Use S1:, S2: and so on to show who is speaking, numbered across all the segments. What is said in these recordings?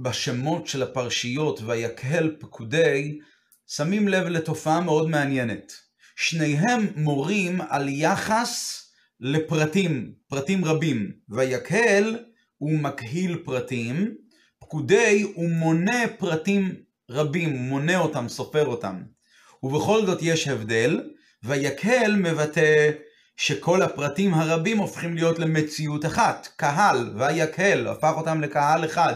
S1: בשמות של הפרשיות ויקהל פקודי, שמים לב לתופעה מאוד מעניינת. שניהם מורים על יחס לפרטים, פרטים רבים. ויקהל הוא מקהיל פרטים, פקודי הוא מונה פרטים רבים, מונה אותם, סופר אותם. ובכל זאת יש הבדל, ויקהל מבטא שכל הפרטים הרבים הופכים להיות למציאות אחת, קהל, ויקהל, הפך אותם לקהל אחד.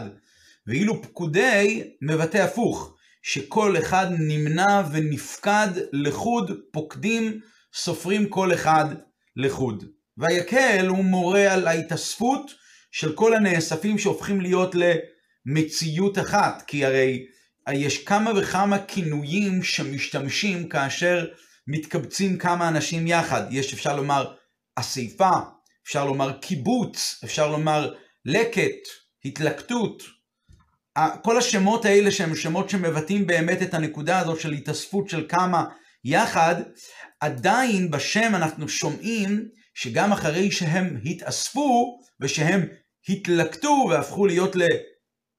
S1: ואילו פקודי מבטא הפוך, שכל אחד נמנע ונפקד לחוד, פוקדים, סופרים כל אחד לחוד. ויקהל הוא מורה על ההתאספות של כל הנאספים שהופכים להיות למציאות אחת, כי הרי יש כמה וכמה כינויים שמשתמשים כאשר מתקבצים כמה אנשים יחד. יש, אפשר לומר, אספה, אפשר לומר קיבוץ, אפשר לומר לקט, התלקטות. כל השמות האלה שהם שמות שמבטאים באמת את הנקודה הזאת של התאספות של כמה יחד, עדיין בשם אנחנו שומעים שגם אחרי שהם התאספו ושהם התלקטו והפכו להיות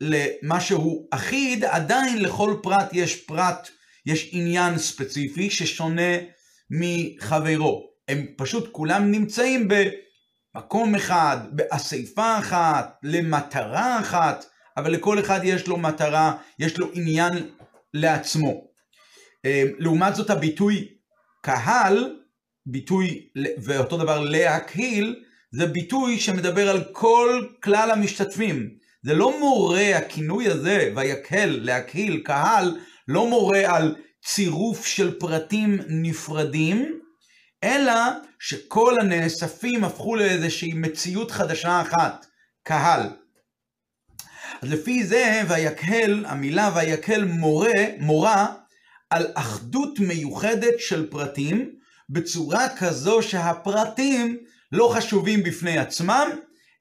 S1: למשהו אחיד, עדיין לכל פרט יש פרט, יש עניין ספציפי ששונה מחברו. הם פשוט כולם נמצאים במקום אחד, באספה אחת, למטרה אחת, אבל לכל אחד יש לו מטרה, יש לו עניין לעצמו. אה, לעומת זאת הביטוי קהל, ביטוי, ואותו דבר להקהיל, זה ביטוי שמדבר על כל כלל המשתתפים. זה לא מורה, הכינוי הזה, ויקהל, להקהיל, קהל, לא מורה על צירוף של פרטים נפרדים, אלא שכל הנאספים הפכו לאיזושהי מציאות חדשה אחת, קהל. אז לפי זה, ויקהל, המילה ויקהל מורה, מורה על אחדות מיוחדת של פרטים, בצורה כזו שהפרטים לא חשובים בפני עצמם,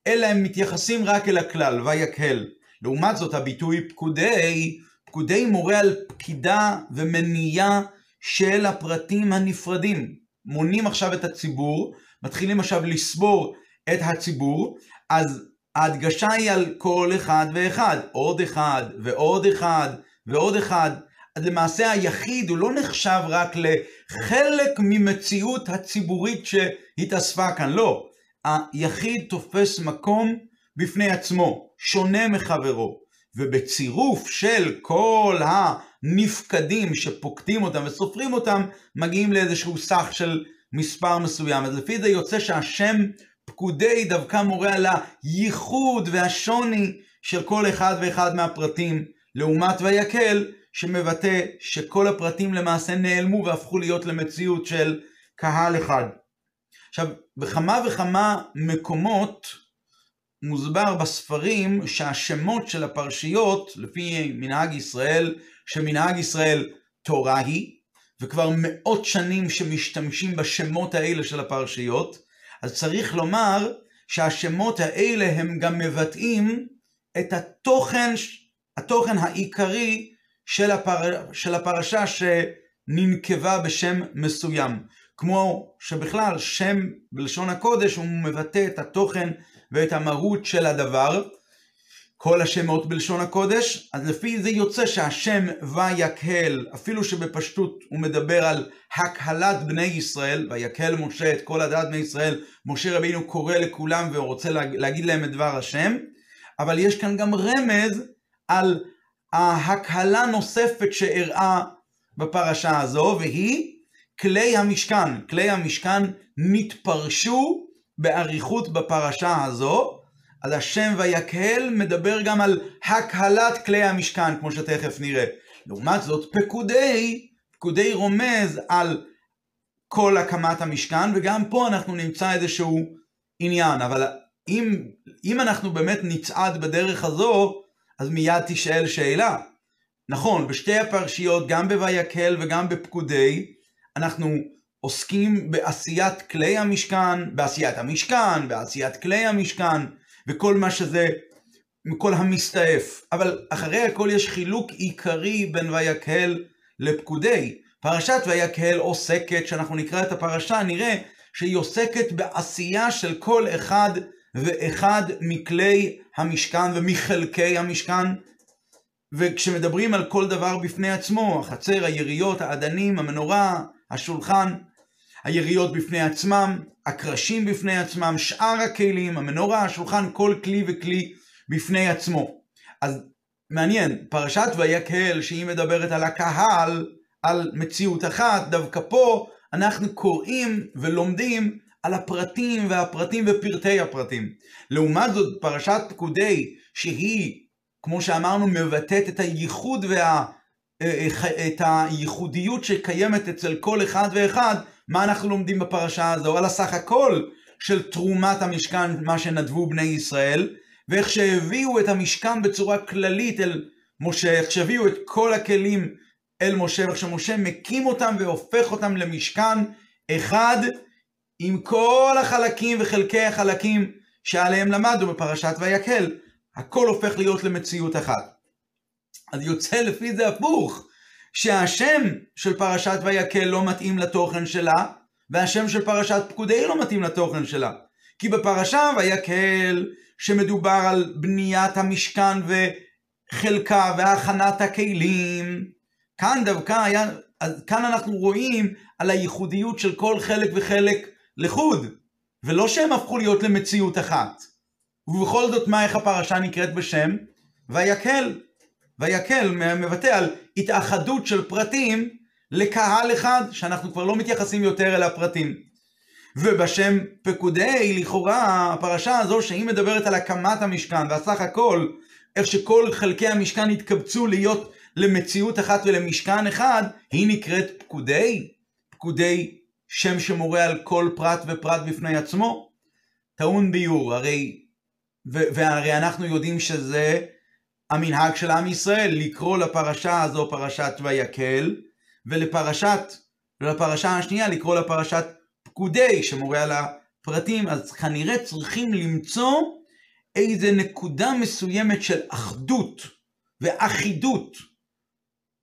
S1: אלא הם מתייחסים רק אל הכלל, ויקהל. לעומת זאת, הביטוי פקודי, פקודי מורה על פקידה ומניעה של הפרטים הנפרדים. מונים עכשיו את הציבור, מתחילים עכשיו לסבור את הציבור, אז ההדגשה היא על כל אחד ואחד, עוד אחד ועוד אחד ועוד אחד. אז למעשה היחיד הוא לא נחשב רק לחלק ממציאות הציבורית שהתאספה כאן, לא. היחיד תופס מקום בפני עצמו, שונה מחברו, ובצירוף של כל הנפקדים שפוקדים אותם וסופרים אותם, מגיעים לאיזשהו סך של מספר מסוים. אז לפי זה יוצא שהשם פקודי דווקא מורה על הייחוד והשוני של כל אחד ואחד מהפרטים, לעומת ויקל, שמבטא שכל הפרטים למעשה נעלמו והפכו להיות למציאות של קהל אחד. עכשיו, בכמה וכמה מקומות מוסבר בספרים שהשמות של הפרשיות, לפי מנהג ישראל, שמנהג ישראל תורה היא, וכבר מאות שנים שמשתמשים בשמות האלה של הפרשיות, אז צריך לומר שהשמות האלה הם גם מבטאים את התוכן, התוכן העיקרי של, הפר, של הפרשה שננקבה בשם מסוים. כמו שבכלל שם בלשון הקודש הוא מבטא את התוכן ואת המהות של הדבר. כל השמות בלשון הקודש, אז לפי זה יוצא שהשם ויקהל, אפילו שבפשטות הוא מדבר על הקהלת בני ישראל, ויקהל משה את כל הדת בני ישראל, משה רבינו קורא לכולם ורוצה להגיד להם את דבר השם, אבל יש כאן גם רמז על ההקהלה נוספת שאירעה בפרשה הזו, והיא כלי המשכן. כלי המשכן נתפרשו באריכות בפרשה הזו, אז השם ויקהל מדבר גם על הקהלת כלי המשכן, כמו שתכף נראה. לעומת זאת, פקודי, פקודי רומז על כל הקמת המשכן, וגם פה אנחנו נמצא איזשהו עניין. אבל אם, אם אנחנו באמת נצעד בדרך הזו, אז מיד תשאל שאלה. נכון, בשתי הפרשיות, גם בויקל וגם בפקודי, אנחנו עוסקים בעשיית כלי המשכן, בעשיית המשכן, בעשיית כלי המשכן, וכל מה שזה, מכל המסתעף. אבל אחרי הכל יש חילוק עיקרי בין ויקהל לפקודי. פרשת ויקהל עוסקת, כשאנחנו נקרא את הפרשה, נראה שהיא עוסקת בעשייה של כל אחד ואחד מכלי המשכן ומחלקי המשכן. וכשמדברים על כל דבר בפני עצמו, החצר, היריות, האדנים, המנורה, השולחן, היריות בפני עצמם, הקרשים בפני עצמם, שאר הכלים, המנורה, השולחן, כל כלי וכלי בפני עצמו. אז מעניין, פרשת ויקהל, שהיא מדברת על הקהל, על מציאות אחת, דווקא פה אנחנו קוראים ולומדים על הפרטים והפרטים ופרטי הפרטים. לעומת זאת, פרשת פקודי, שהיא, כמו שאמרנו, מבטאת את הייחוד וה... אה, אה, את הייחודיות שקיימת אצל כל אחד ואחד, מה אנחנו לומדים בפרשה הזו? על הסך הכל של תרומת המשכן, מה שנדבו בני ישראל, ואיך שהביאו את המשכן בצורה כללית אל משה, איך שהביאו את כל הכלים אל משה, ואיך שמשה מקים אותם והופך אותם למשכן אחד עם כל החלקים וחלקי החלקים שעליהם למדנו בפרשת ויקל. הכל הופך להיות למציאות אחת. אז יוצא לפי זה הפוך, שהשם של פרשת ויקל לא מתאים לתוכן שלה, והשם של פרשת פקודי לא מתאים לתוכן שלה. כי בפרשה ויקל, שמדובר על בניית המשכן וחלקה והכנת הכלים, כאן דווקא היה, כאן אנחנו רואים על הייחודיות של כל חלק וחלק לחוד, ולא שהם הפכו להיות למציאות אחת. ובכל זאת, מה איך הפרשה נקראת בשם? ויקל. ויקל מבטא על התאחדות של פרטים לקהל אחד, שאנחנו כבר לא מתייחסים יותר אל הפרטים. ובשם פקודי, לכאורה, הפרשה הזו שהיא מדברת על הקמת המשכן, והסך הכל, איך שכל חלקי המשכן התקבצו להיות למציאות אחת ולמשכן אחד, היא נקראת פקודי. פקודי שם שמורה על כל פרט ופרט בפני עצמו. טעון ביור, הרי, והרי אנחנו יודעים שזה המנהג של עם ישראל, לקרוא לפרשה הזו פרשת ויקל, ולפרשת, ולפרשה השנייה לקרוא לפרשת פקודי, שמורה על הפרטים, אז כנראה צריכים למצוא איזה נקודה מסוימת של אחדות ואחידות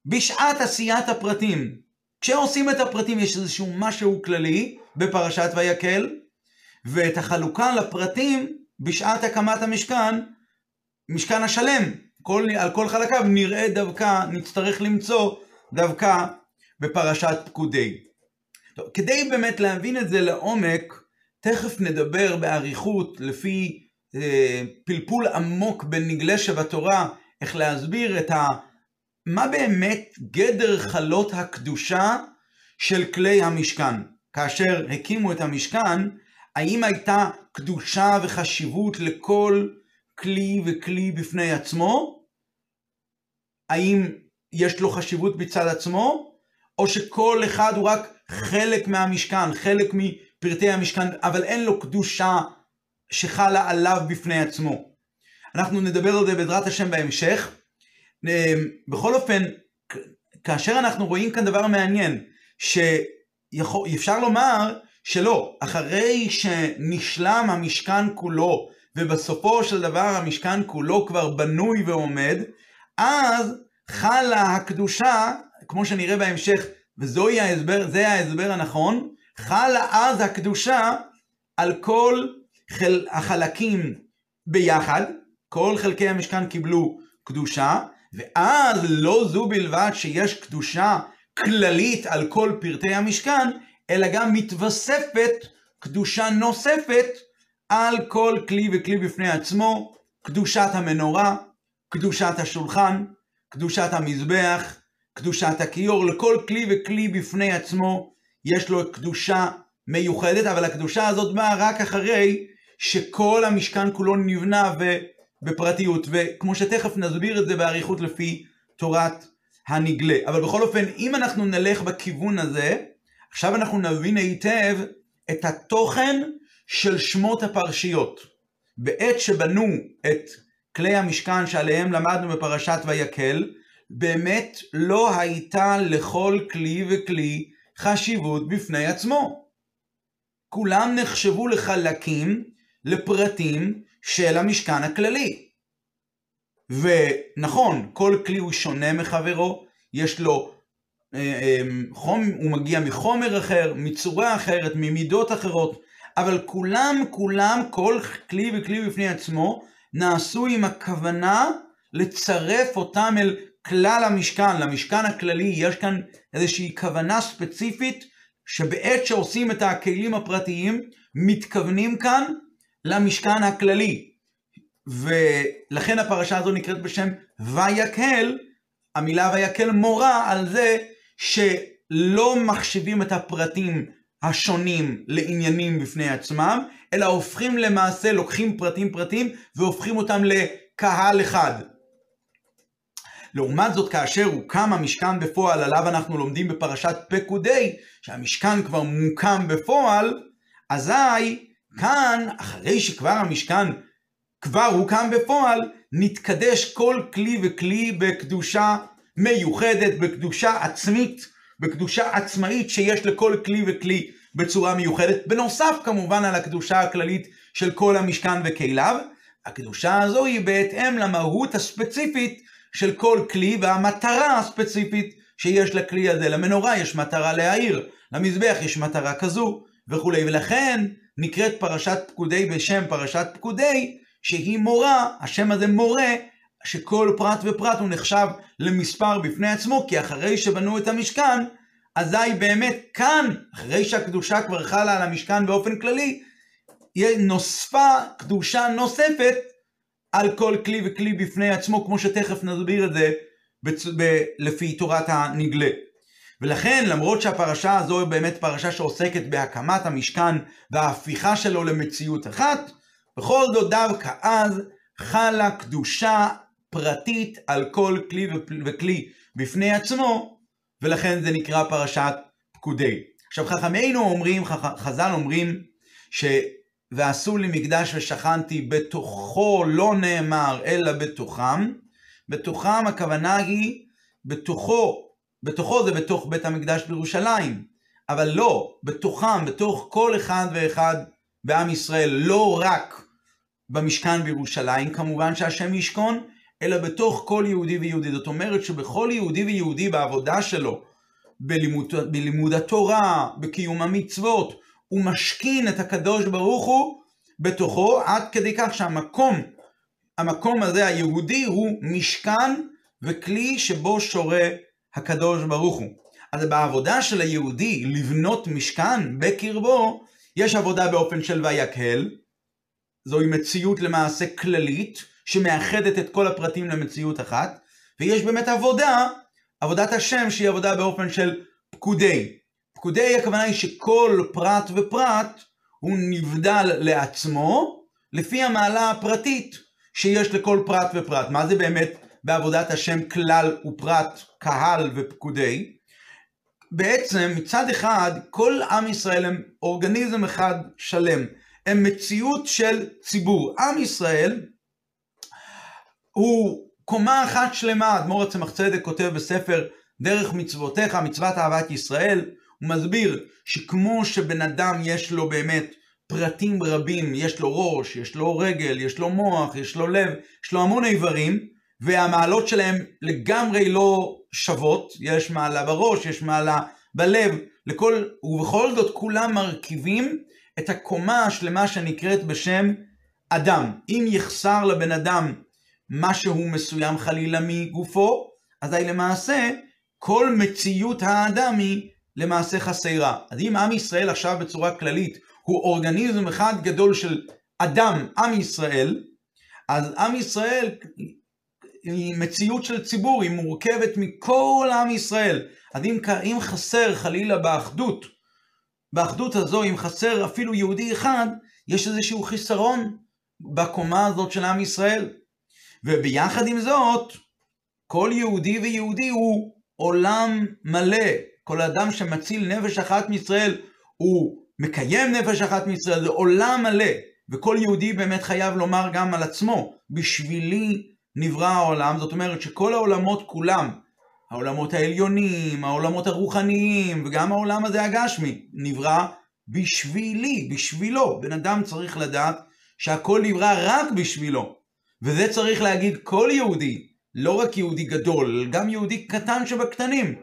S1: בשעת עשיית הפרטים. כשעושים את הפרטים יש איזשהו משהו כללי בפרשת ויקל, ואת החלוקה לפרטים בשעת הקמת המשכן, משכן השלם, כל, על כל חלקיו נראה דווקא, נצטרך למצוא דווקא בפרשת פקודי. טוב, כדי באמת להבין את זה לעומק, תכף נדבר באריכות לפי אה, פלפול עמוק בנגלה שבתורה, איך להסביר את ה... מה באמת גדר חלות הקדושה של כלי המשכן. כאשר הקימו את המשכן, האם הייתה קדושה וחשיבות לכל כלי וכלי בפני עצמו? האם יש לו חשיבות בצד עצמו? או שכל אחד הוא רק חלק מהמשכן, חלק מפרטי המשכן, אבל אין לו קדושה שחלה עליו בפני עצמו. אנחנו נדבר על זה בעזרת השם בהמשך. אמ, בכל אופן, כאשר אנחנו רואים כאן דבר מעניין, שאפשר לומר שלא, אחרי שנשלם המשכן כולו, ובסופו של דבר המשכן כולו כבר בנוי ועומד, אז חלה הקדושה, כמו שנראה בהמשך, וזוהי ההסבר, ההסבר הנכון, חלה אז הקדושה על כל חל, החלקים ביחד, כל חלקי המשכן קיבלו קדושה, ואז לא זו בלבד שיש קדושה כללית על כל פרטי המשכן, אלא גם מתווספת קדושה נוספת על כל כלי וכלי בפני עצמו, קדושת המנורה, קדושת השולחן, קדושת המזבח, קדושת הכיור, לכל כלי וכלי בפני עצמו יש לו קדושה מיוחדת, אבל הקדושה הזאת באה רק אחרי שכל המשכן כולו נבנה בפרטיות, וכמו שתכף נסביר את זה באריכות לפי תורת הנגלה. אבל בכל אופן, אם אנחנו נלך בכיוון הזה, עכשיו אנחנו נבין היטב את התוכן של שמות הפרשיות. בעת שבנו את כלי המשכן שעליהם למדנו בפרשת ויקל, באמת לא הייתה לכל כלי וכלי חשיבות בפני עצמו. כולם נחשבו לחלקים, לפרטים של המשכן הכללי. ונכון, כל כלי הוא שונה מחברו, יש לו, אה, אה, חום, הוא מגיע מחומר אחר, מצורה אחרת, ממידות אחרות, אבל כולם, כולם, כל כלי וכלי בפני עצמו, נעשו עם הכוונה לצרף אותם אל כלל המשכן, למשכן הכללי, יש כאן איזושהי כוונה ספציפית שבעת שעושים את הכלים הפרטיים, מתכוונים כאן למשכן הכללי. ולכן הפרשה הזו נקראת בשם ויקהל, המילה ויקהל מורה על זה שלא מחשיבים את הפרטים השונים לעניינים בפני עצמם, אלא הופכים למעשה, לוקחים פרטים פרטים והופכים אותם לקהל אחד. לעומת זאת, כאשר הוקם המשכן בפועל, עליו אנחנו לומדים בפרשת פקודי, שהמשכן כבר מוקם בפועל, אזי כאן, אחרי שכבר המשכן כבר הוקם בפועל, נתקדש כל כלי וכלי בקדושה מיוחדת, בקדושה עצמית, בקדושה עצמאית שיש לכל כלי וכלי בצורה מיוחדת, בנוסף כמובן על הקדושה הכללית של כל המשכן וכליו. הקדושה הזו היא בהתאם למהות הספציפית של כל כלי והמטרה הספציפית שיש לכלי הזה. למנורה יש מטרה להעיר, למזבח יש מטרה כזו וכולי. ולכן נקראת פרשת פקודי בשם פרשת פקודי, שהיא מורה, השם הזה מורה, שכל פרט ופרט הוא נחשב למספר בפני עצמו, כי אחרי שבנו את המשכן, אזי באמת כאן, אחרי שהקדושה כבר חלה על המשכן באופן כללי, נוספה קדושה נוספת על כל כלי וכלי בפני עצמו, כמו שתכף נסביר את זה בצ... ב... לפי תורת הנגלה. ולכן, למרות שהפרשה הזו היא באמת פרשה שעוסקת בהקמת המשכן וההפיכה שלו למציאות אחת, בכל זאת דווקא אז חלה קדושה פרטית על כל כלי וכלי בפני עצמו, ולכן זה נקרא פרשת פקודי. עכשיו חכמינו אומרים, חז"ל אומרים, ש... ועשו לי מקדש ושכנתי בתוכו לא נאמר אלא בתוכם. בתוכם הכוונה היא בתוכו, בתוכו זה בתוך בית המקדש בירושלים, אבל לא, בתוכם, בתוך כל אחד ואחד בעם ישראל, לא רק במשכן בירושלים, כמובן שהשם ישכון, אלא בתוך כל יהודי ויהודי. זאת אומרת שבכל יהודי ויהודי בעבודה שלו, בלימוד, בלימוד התורה, בקיום המצוות, הוא משכין את הקדוש ברוך הוא בתוכו, עד כדי כך שהמקום, המקום הזה היהודי הוא משכן וכלי שבו שורה הקדוש ברוך הוא. אז בעבודה של היהודי לבנות משכן בקרבו, יש עבודה באופן של ויקהל, זוהי מציאות למעשה כללית, שמאחדת את כל הפרטים למציאות אחת, ויש באמת עבודה, עבודת השם שהיא עבודה באופן של פקודי. פקודי הכוונה היא שכל פרט ופרט הוא נבדל לעצמו לפי המעלה הפרטית שיש לכל פרט ופרט. מה זה באמת בעבודת השם כלל ופרט, קהל ופקודי? בעצם מצד אחד כל עם ישראל הם אורגניזם אחד שלם, הם מציאות של ציבור. עם ישראל הוא קומה אחת שלמה, אדמו"ר הצמח צדק כותב בספר דרך מצוותיך, מצוות אהבת ישראל, הוא מסביר שכמו שבן אדם יש לו באמת פרטים רבים, יש לו ראש, יש לו רגל, יש לו מוח, יש לו לב, יש לו המון איברים, והמעלות שלהם לגמרי לא שוות, יש מעלה בראש, יש מעלה בלב, לכל, ובכל זאת כולם מרכיבים את הקומה השלמה שנקראת בשם אדם. אם יחסר לבן אדם משהו מסוים חלילה מגופו, אזי למעשה כל מציאות האדם היא למעשה חסרה. אז אם עם ישראל עכשיו בצורה כללית הוא אורגניזם אחד גדול של אדם, עם ישראל, אז עם ישראל היא מציאות של ציבור, היא מורכבת מכל עם ישראל. אז אם, אם חסר חלילה באחדות, באחדות הזו, אם חסר אפילו יהודי אחד, יש איזשהו חיסרון בקומה הזאת של עם ישראל. וביחד עם זאת, כל יהודי ויהודי הוא עולם מלא. כל אדם שמציל נפש אחת מישראל, הוא מקיים נפש אחת מישראל, זה עולם מלא. וכל יהודי באמת חייב לומר גם על עצמו, בשבילי נברא העולם, זאת אומרת שכל העולמות כולם, העולמות העליונים, העולמות הרוחניים, וגם העולם הזה הגשמי, נברא בשבילי, בשבילו. בן אדם צריך לדעת שהכל נברא רק בשבילו. וזה צריך להגיד כל יהודי, לא רק יהודי גדול, גם יהודי קטן שבקטנים.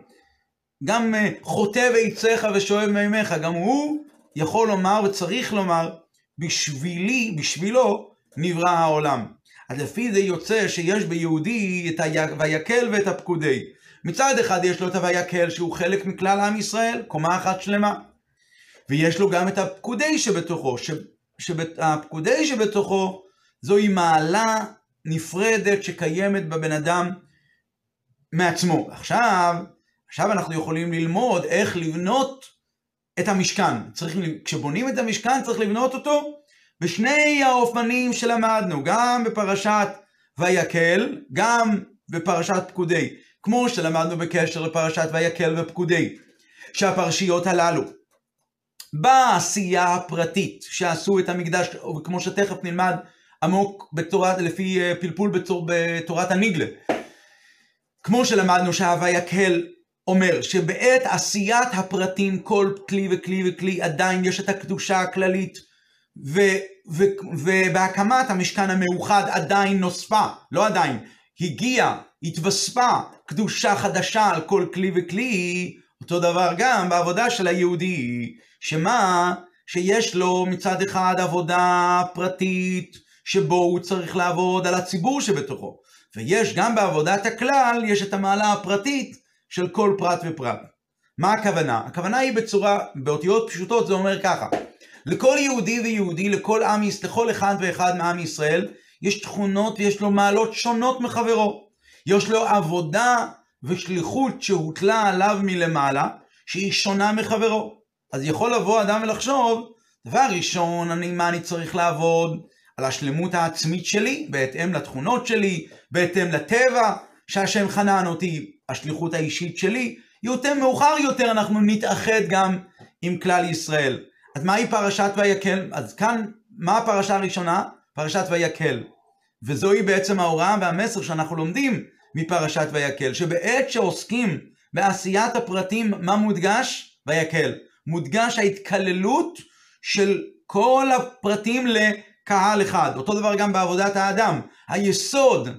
S1: גם uh, חוטא ביציך ושואב מימיך, גם הוא יכול לומר וצריך לומר, בשבילי, בשבילו, נברא העולם. אז לפי זה יוצא שיש ביהודי את הויקל ואת הפקודי. מצד אחד יש לו את הויקל שהוא חלק מכלל עם ישראל, קומה אחת שלמה. ויש לו גם את הפקודי שבתוכו. שהפקודי שבתוכו זוהי מעלה נפרדת שקיימת בבן אדם מעצמו. עכשיו, עכשיו אנחנו יכולים ללמוד איך לבנות את המשכן. צריך, כשבונים את המשכן צריך לבנות אותו בשני האופנים שלמדנו, גם בפרשת ויקל, גם בפרשת פקודי, כמו שלמדנו בקשר לפרשת ויקל ופקודי, שהפרשיות הללו בעשייה הפרטית שעשו את המקדש, וכמו שתכף נלמד עמוק בתורת, לפי אה, פלפול בתור, בתורת הניגלה, כמו שלמדנו שהוויקל אומר שבעת עשיית הפרטים כל כלי וכלי וכלי עדיין יש את הקדושה הכללית ו, ו, ובהקמת המשכן המאוחד עדיין נוספה, לא עדיין, הגיעה, התווספה קדושה חדשה על כל כלי וכלי, אותו דבר גם בעבודה של היהודי, שמה? שיש לו מצד אחד עבודה פרטית, שבו הוא צריך לעבוד על הציבור שבתוכו, ויש גם בעבודת הכלל, יש את המעלה הפרטית של כל פרט ופרט. מה הכוונה? הכוונה היא בצורה, באותיות פשוטות זה אומר ככה, לכל יהודי ויהודי, לכל עם, לכל אחד ואחד מעם ישראל, יש תכונות ויש לו מעלות שונות מחברו. יש לו עבודה ושליחות שהוטלה עליו מלמעלה, שהיא שונה מחברו. אז יכול לבוא אדם ולחשוב, דבר ראשון, אני, מה אני צריך לעבוד? על השלמות העצמית שלי, בהתאם לתכונות שלי, בהתאם לטבע שהשם חנן אותי, השליחות האישית שלי. יותר מאוחר יותר אנחנו נתאחד גם עם כלל ישראל. אז מהי פרשת ויקל? אז כאן, מה הפרשה הראשונה? פרשת ויקל. וזוהי בעצם ההוראה והמסר שאנחנו לומדים מפרשת ויקל, שבעת שעוסקים בעשיית הפרטים, מה מודגש? ויקל. מודגש ההתקללות של כל הפרטים לקהל אחד. אותו דבר גם בעבודת האדם. היסוד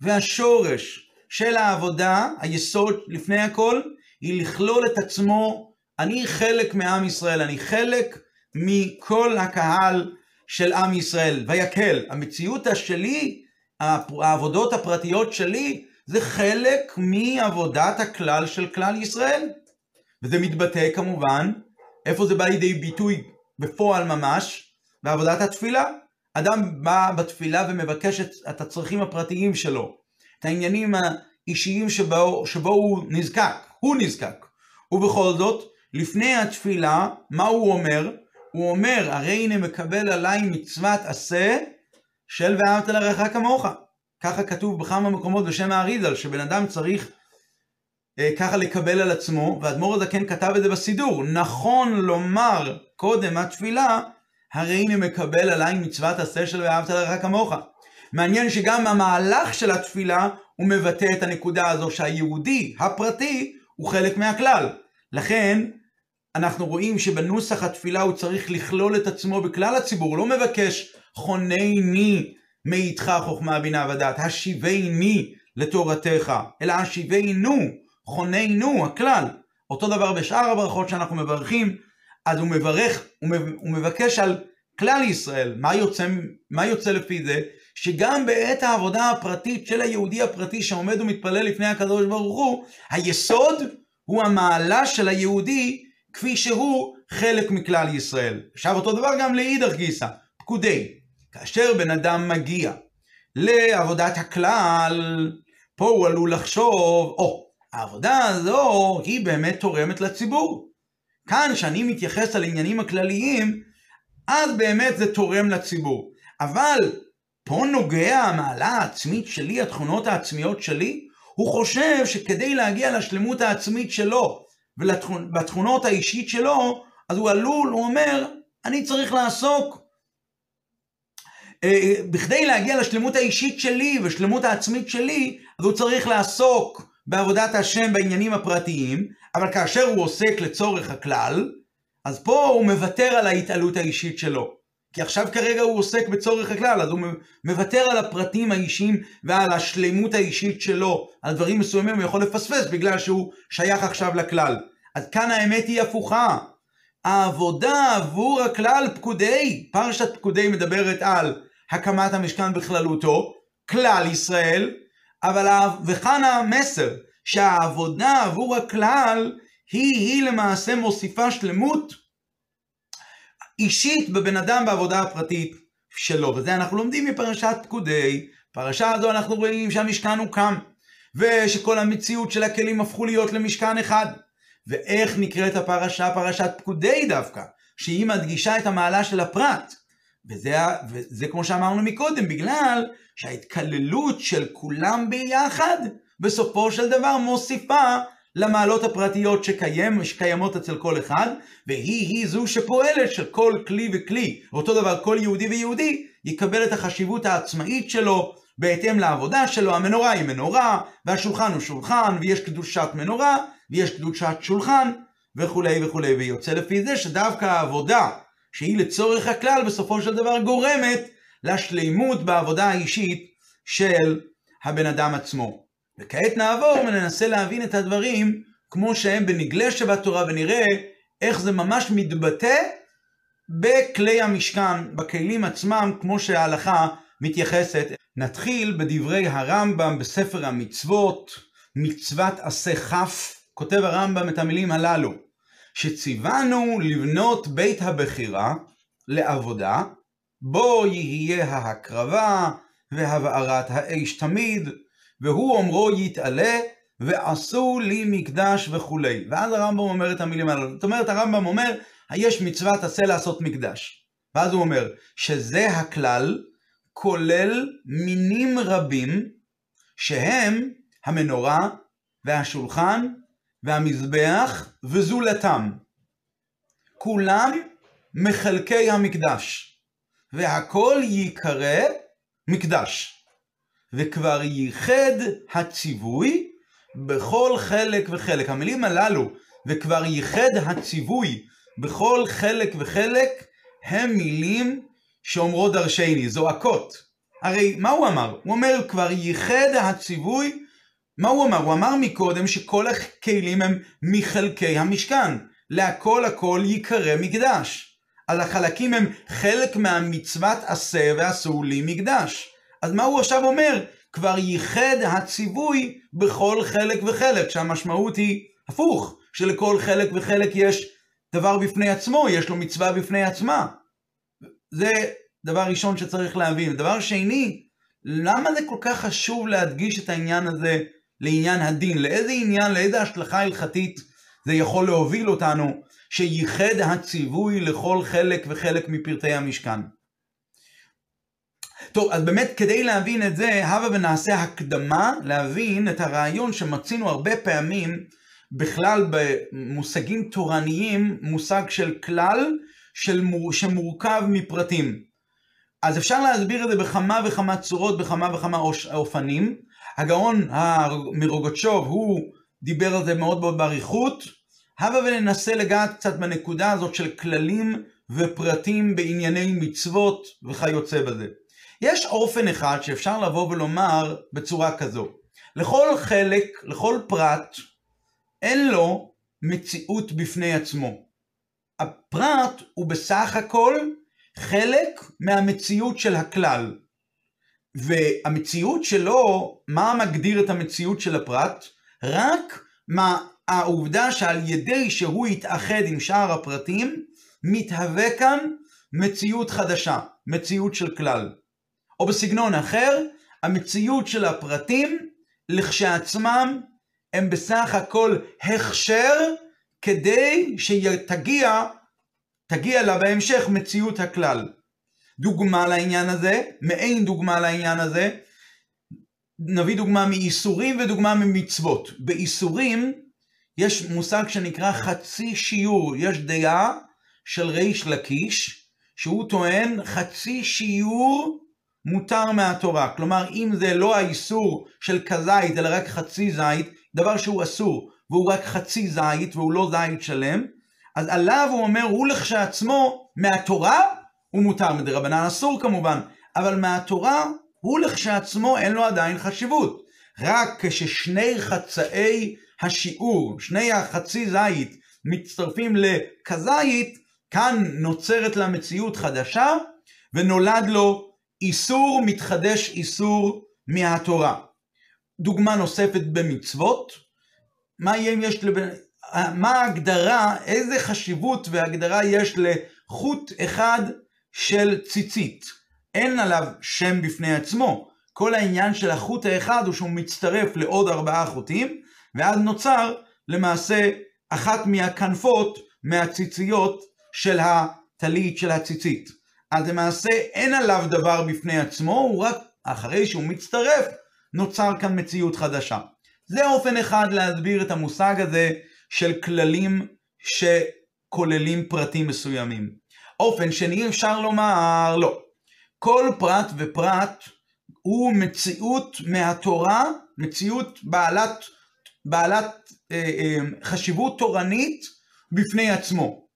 S1: והשורש של העבודה, היסוד לפני הכל, היא לכלול את עצמו, אני חלק מעם ישראל, אני חלק מכל הקהל של עם ישראל. ויקל, המציאות השלי, העבודות הפרטיות שלי, זה חלק מעבודת הכלל של כלל ישראל. וזה מתבטא כמובן, איפה זה בא לידי ביטוי בפועל ממש? בעבודת התפילה. אדם בא בתפילה ומבקש את, את הצרכים הפרטיים שלו, את העניינים האישיים שבו, שבו הוא נזקק, הוא נזקק. ובכל זאת, לפני התפילה, מה הוא אומר? הוא אומר, הרי הנה מקבל עליי מצוות עשה של ואהבת לרעך כמוך. ככה כתוב בכמה מקומות בשם האריזל, שבן אדם צריך אה, ככה לקבל על עצמו, והאדמו"ר הזקן כתב את זה בסידור. נכון לומר קודם התפילה, הרי הנה מקבל עליי מצוות עשה של ואהבת לרעך כמוך. מעניין שגם המהלך של התפילה הוא מבטא את הנקודה הזו שהיהודי הפרטי הוא חלק מהכלל. לכן אנחנו רואים שבנוסח התפילה הוא צריך לכלול את עצמו בכלל הציבור, הוא לא מבקש חונני מאיתך חוכמה בינה ודעת, השיבני לתורתך, אלא השיבנו, חוננו, הכלל. אותו דבר בשאר הברכות שאנחנו מברכים, אז הוא מברך, הוא מבקש על כלל ישראל. מה יוצא, מה יוצא לפי זה? שגם בעת העבודה הפרטית של היהודי הפרטי שעומד ומתפלל לפני הקדוש ברוך הוא, היסוד הוא המעלה של היהודי כפי שהוא חלק מכלל ישראל. עכשיו אותו דבר גם לאידך גיסא, פקודי. כאשר בן אדם מגיע לעבודת הכלל, פה הוא עלול לחשוב, או, oh, העבודה הזו היא באמת תורמת לציבור. כאן, כשאני מתייחס על עניינים הכלליים, אז באמת זה תורם לציבור. אבל פה נוגע המעלה העצמית שלי, התכונות העצמיות שלי, הוא חושב שכדי להגיע לשלמות העצמית שלו ובתכונות האישית שלו, אז הוא עלול, הוא אומר, אני צריך לעסוק. אה, בכדי להגיע לשלמות האישית שלי ושלמות העצמית שלי, אז הוא צריך לעסוק בעבודת השם בעניינים הפרטיים, אבל כאשר הוא עוסק לצורך הכלל, אז פה הוא מוותר על ההתעלות האישית שלו. כי עכשיו כרגע הוא עוסק בצורך הכלל, אז הוא מוותר על הפרטים האישיים ועל השלימות האישית שלו, על דברים מסוימים הוא יכול לפספס בגלל שהוא שייך עכשיו לכלל. אז כאן האמת היא הפוכה. העבודה עבור הכלל פקודי, פרשת פקודי מדברת על הקמת המשכן בכללותו, כלל ישראל, אבל וכאן המסר, שהעבודה עבור הכלל היא היא למעשה מוסיפה שלמות אישית בבן אדם בעבודה הפרטית שלו. וזה אנחנו לומדים מפרשת פקודי. פרשה הזו אנחנו רואים שהמשכן הוקם, ושכל המציאות של הכלים הפכו להיות למשכן אחד. ואיך נקראת הפרשה? פרשת פקודי דווקא, שהיא מדגישה את המעלה של הפרט. וזה, וזה כמו שאמרנו מקודם, בגלל שההתקללות של כולם ביחד, בסופו של דבר מוסיפה למעלות הפרטיות שקיים, שקיימות אצל כל אחד, והיא היא זו שפועלת של כל כלי וכלי. אותו דבר כל יהודי ויהודי יקבל את החשיבות העצמאית שלו בהתאם לעבודה שלו. המנורה היא מנורה, והשולחן הוא שולחן, ויש קדושת מנורה, ויש קדושת שולחן, וכולי וכולי. ויוצא לפי זה שדווקא העבודה שהיא לצורך הכלל בסופו של דבר גורמת לשלימות בעבודה האישית של הבן אדם עצמו. וכעת נעבור וננסה להבין את הדברים כמו שהם בנגלה שבתורה ונראה איך זה ממש מתבטא בכלי המשכן, בכלים עצמם, כמו שההלכה מתייחסת. נתחיל בדברי הרמב"ם בספר המצוות, מצוות עשה כף, כותב הרמב"ם את המילים הללו. שציוונו לבנות בית הבחירה לעבודה, בו יהיה ההקרבה והבערת האש תמיד, והוא אומרו יתעלה, ועשו לי מקדש וכולי. ואז הרמב"ם אומר את המילים האלו. זאת אומרת, הרמב"ם אומר, יש מצוות עשה לעשות מקדש. ואז הוא אומר, שזה הכלל, כולל מינים רבים, שהם המנורה והשולחן והמזבח וזולתם. כולם מחלקי המקדש, והכל ייקרא מקדש. וכבר ייחד הציווי בכל חלק וחלק. המילים הללו, וכבר ייחד הציווי בכל חלק וחלק, הם מילים שאומרות דרשני, זועקות. הרי מה הוא אמר? הוא אומר, כבר ייחד הציווי מה הוא אמר? הוא אמר מקודם שכל הכלים הם מחלקי המשכן. להכל הכל ייקרא מקדש. אז החלקים הם חלק מהמצוות עשה ועשו לי מקדש. אז מה הוא עכשיו אומר? כבר ייחד הציווי בכל חלק וחלק, שהמשמעות היא הפוך, שלכל חלק וחלק יש דבר בפני עצמו, יש לו מצווה בפני עצמה. זה דבר ראשון שצריך להבין. דבר שני, למה זה כל כך חשוב להדגיש את העניין הזה לעניין הדין, לאיזה עניין, לאיזה השלכה הלכתית זה יכול להוביל אותנו, שייחד הציווי לכל חלק וחלק מפרטי המשכן. טוב, אז באמת כדי להבין את זה, הבה ונעשה הקדמה להבין את הרעיון שמצינו הרבה פעמים בכלל במושגים תורניים, מושג של כלל של מור... שמורכב מפרטים. אז אפשר להסביר את זה בכמה וכמה צורות, בכמה וכמה אופנים. הגאון מרוגצ'וב, הוא דיבר על זה מאוד מאוד באריכות. הבה וננסה לגעת קצת בנקודה הזאת של כללים ופרטים בענייני מצוות וכיוצא בזה. יש אופן אחד שאפשר לבוא ולומר בצורה כזו. לכל חלק, לכל פרט, אין לו מציאות בפני עצמו. הפרט הוא בסך הכל חלק מהמציאות של הכלל. והמציאות שלו, מה מגדיר את המציאות של הפרט? רק מה העובדה שעל ידי שהוא יתאחד עם שאר הפרטים, מתהווה כאן מציאות חדשה, מציאות של כלל. או בסגנון אחר, המציאות של הפרטים לכשעצמם הם בסך הכל הכשר כדי שתגיע תגיע לה בהמשך מציאות הכלל. דוגמה לעניין הזה, מעין דוגמה לעניין הזה, נביא דוגמה מאיסורים ודוגמה ממצוות. באיסורים יש מושג שנקרא חצי שיעור, יש דעה של ריש לקיש, שהוא טוען חצי שיעור מותר מהתורה. כלומר, אם זה לא האיסור של כזית, אלא רק חצי זית, דבר שהוא אסור, והוא רק חצי זית, והוא לא זית שלם, אז עליו הוא אומר, הוא לכשעצמו, מהתורה, הוא מותר, מדרבנן אסור כמובן, אבל מהתורה, הוא לכשעצמו אין לו עדיין חשיבות. רק כששני חצאי השיעור, שני החצי זית, מצטרפים לכזית, כאן נוצרת לה מציאות חדשה, ונולד לו איסור מתחדש איסור מהתורה. דוגמה נוספת במצוות, מה יהיה אם יש לבן... מה ההגדרה, איזה חשיבות והגדרה יש לחוט אחד של ציצית. אין עליו שם בפני עצמו. כל העניין של החוט האחד הוא שהוא מצטרף לעוד ארבעה חוטים, ואז נוצר למעשה אחת מהכנפות מהציציות של הטלית של הציצית. אז למעשה אין עליו דבר בפני עצמו, הוא רק אחרי שהוא מצטרף, נוצר כאן מציאות חדשה. זה אופן אחד להסביר את המושג הזה של כללים שכוללים פרטים מסוימים. אופן שני אפשר לומר, לא. כל פרט ופרט הוא מציאות מהתורה, מציאות בעלת, בעלת אה, אה, חשיבות תורנית בפני עצמו.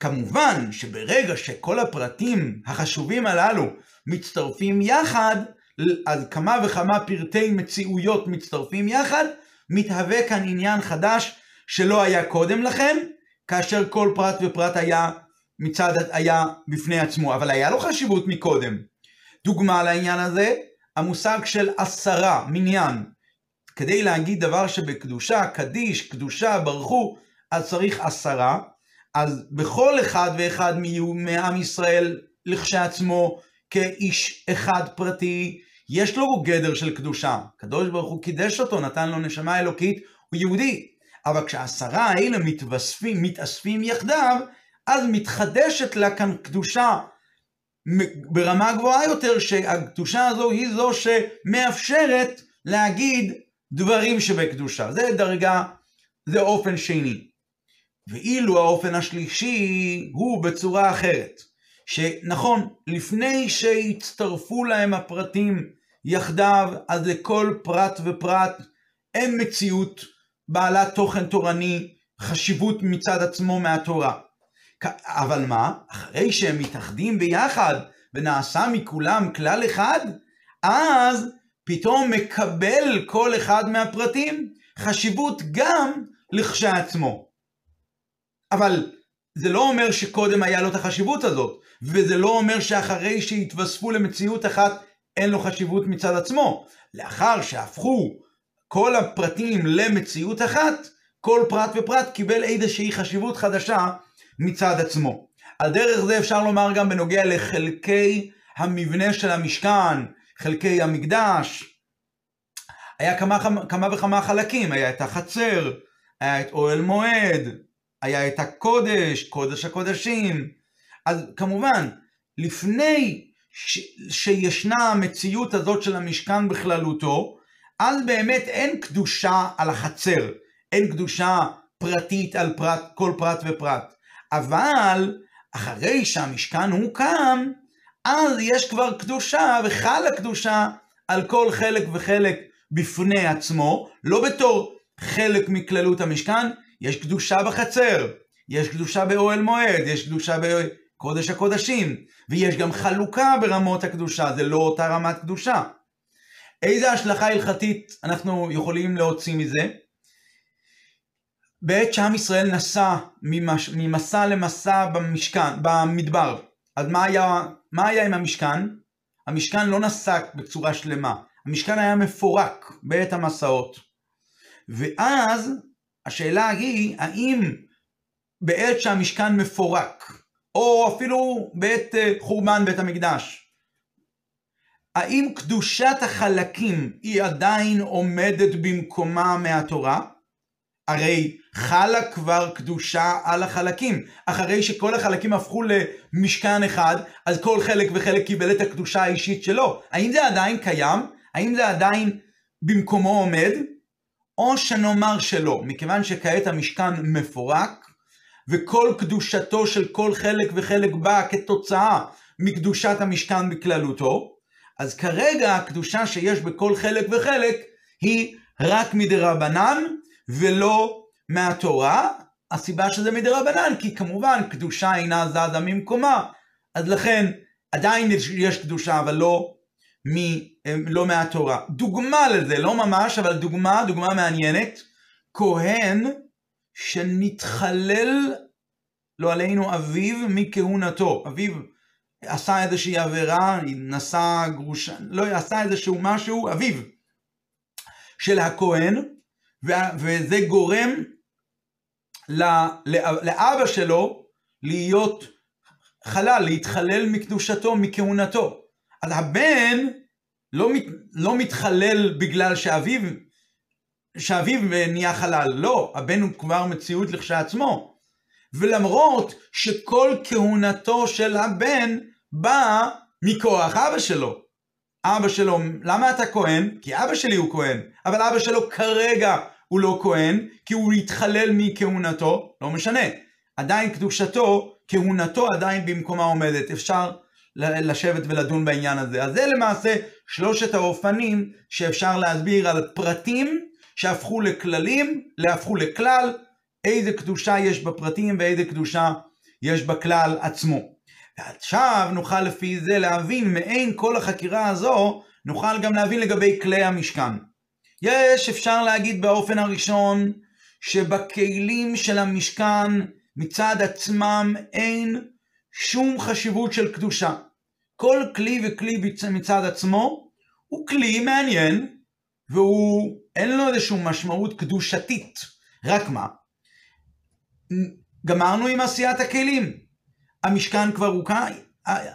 S1: כמובן שברגע שכל הפרטים החשובים הללו מצטרפים יחד, אז כמה וכמה פרטי מציאויות מצטרפים יחד, מתהווה כאן עניין חדש שלא היה קודם לכן, כאשר כל פרט ופרט היה מצד היה בפני עצמו, אבל היה לו חשיבות מקודם. דוגמה לעניין הזה, המושג של עשרה, מניין. כדי להגיד דבר שבקדושה, קדיש, קדושה, ברכו, אז צריך עשרה. אז בכל אחד ואחד מעם ישראל לכשעצמו, כאיש אחד פרטי, יש לו גדר של קדושה. הקדוש ברוך הוא קידש אותו, נתן לו נשמה אלוקית, הוא יהודי. אבל כשעשרה האלה מתווספים, מתאספים יחדיו, אז מתחדשת לה כאן קדושה ברמה גבוהה יותר, שהקדושה הזו היא זו שמאפשרת להגיד דברים שבקדושה. זה דרגה, זה אופן שני. ואילו האופן השלישי הוא בצורה אחרת. שנכון, לפני שהצטרפו להם הפרטים יחדיו, אז לכל פרט ופרט אין מציאות בעלת תוכן תורני, חשיבות מצד עצמו מהתורה. אבל מה? אחרי שהם מתאחדים ביחד ונעשה מכולם כלל אחד, אז פתאום מקבל כל אחד מהפרטים חשיבות גם לכשעצמו. אבל זה לא אומר שקודם היה לו את החשיבות הזאת, וזה לא אומר שאחרי שהתווספו למציאות אחת אין לו חשיבות מצד עצמו. לאחר שהפכו כל הפרטים למציאות אחת, כל פרט ופרט קיבל איזושהי חשיבות חדשה מצד עצמו. על דרך זה אפשר לומר גם בנוגע לחלקי המבנה של המשכן, חלקי המקדש. היה כמה, כמה וכמה חלקים, היה את החצר, היה את אוהל מועד, היה את הקודש, קודש הקודשים. אז כמובן, לפני ש... שישנה המציאות הזאת של המשכן בכללותו, אז באמת אין קדושה על החצר, אין קדושה פרטית על פרט, כל פרט ופרט. אבל אחרי שהמשכן הוקם, אז יש כבר קדושה וחלה קדושה על כל חלק וחלק בפני עצמו, לא בתור חלק מכללות המשכן, יש קדושה בחצר, יש קדושה באוהל מועד, יש קדושה בקודש הקודשים, ויש גם חלוקה ברמות הקדושה, זה לא אותה רמת קדושה. איזה השלכה הלכתית אנחנו יכולים להוציא מזה? בעת שעם ישראל נסע ממש, ממסע למסע במשכן, במדבר, אז מה היה, מה היה עם המשכן? המשכן לא נסע בצורה שלמה, המשכן היה מפורק בעת המסעות. ואז השאלה היא, האם בעת שהמשכן מפורק, או אפילו בעת אה, חורבן בית המקדש, האם קדושת החלקים היא עדיין עומדת במקומה מהתורה? הרי חלה כבר קדושה על החלקים. אחרי שכל החלקים הפכו למשכן אחד, אז כל חלק וחלק קיבל את הקדושה האישית שלו. האם זה עדיין קיים? האם זה עדיין במקומו עומד? או שנאמר שלא, מכיוון שכעת המשכן מפורק, וכל קדושתו של כל חלק וחלק באה כתוצאה מקדושת המשכן בכללותו, אז כרגע הקדושה שיש בכל חלק וחלק היא רק מדרבנן ולא מהתורה. הסיבה שזה מדרבנן, כי כמובן קדושה אינה זזה ממקומה, אז לכן עדיין יש קדושה, אבל לא, לא מהתורה. דוגמה לזה, לא ממש, אבל דוגמה, דוגמה מעניינת, כהן שנתחלל, לא עלינו, אביו מכהונתו. אביו עשה איזושהי עבירה, נשא גרושה, לא, עשה איזשהו משהו, אביו של הכהן, וזה גורם לאבא שלו להיות חלל, להתחלל מקדושתו, מכהונתו. אז הבן לא, מת, לא מתחלל בגלל שאביו, שאביו נהיה חלל, לא, הבן הוא כבר מציאות לכשעצמו. ולמרות שכל כהונתו של הבן באה מכוח אבא שלו. אבא שלו, למה אתה כהן? כי אבא שלי הוא כהן, אבל אבא שלו כרגע הוא לא כהן, כי הוא התחלל מכהונתו, לא משנה. עדיין קדושתו, כהונתו עדיין במקומה עומדת. אפשר לשבת ולדון בעניין הזה. אז זה למעשה שלושת האופנים שאפשר להסביר על פרטים שהפכו לכללים, להפכו לכלל, איזה קדושה יש בפרטים ואיזה קדושה יש בכלל עצמו. ועכשיו נוכל לפי זה להבין מעין כל החקירה הזו, נוכל גם להבין לגבי כלי המשכן. יש, אפשר להגיד באופן הראשון, שבכלים של המשכן מצד עצמם אין שום חשיבות של קדושה. כל כלי וכלי מצד עצמו הוא כלי מעניין, והוא, אין לו איזושהי משמעות קדושתית. רק מה? גמרנו עם עשיית הכלים. המשכן כבר הוקם,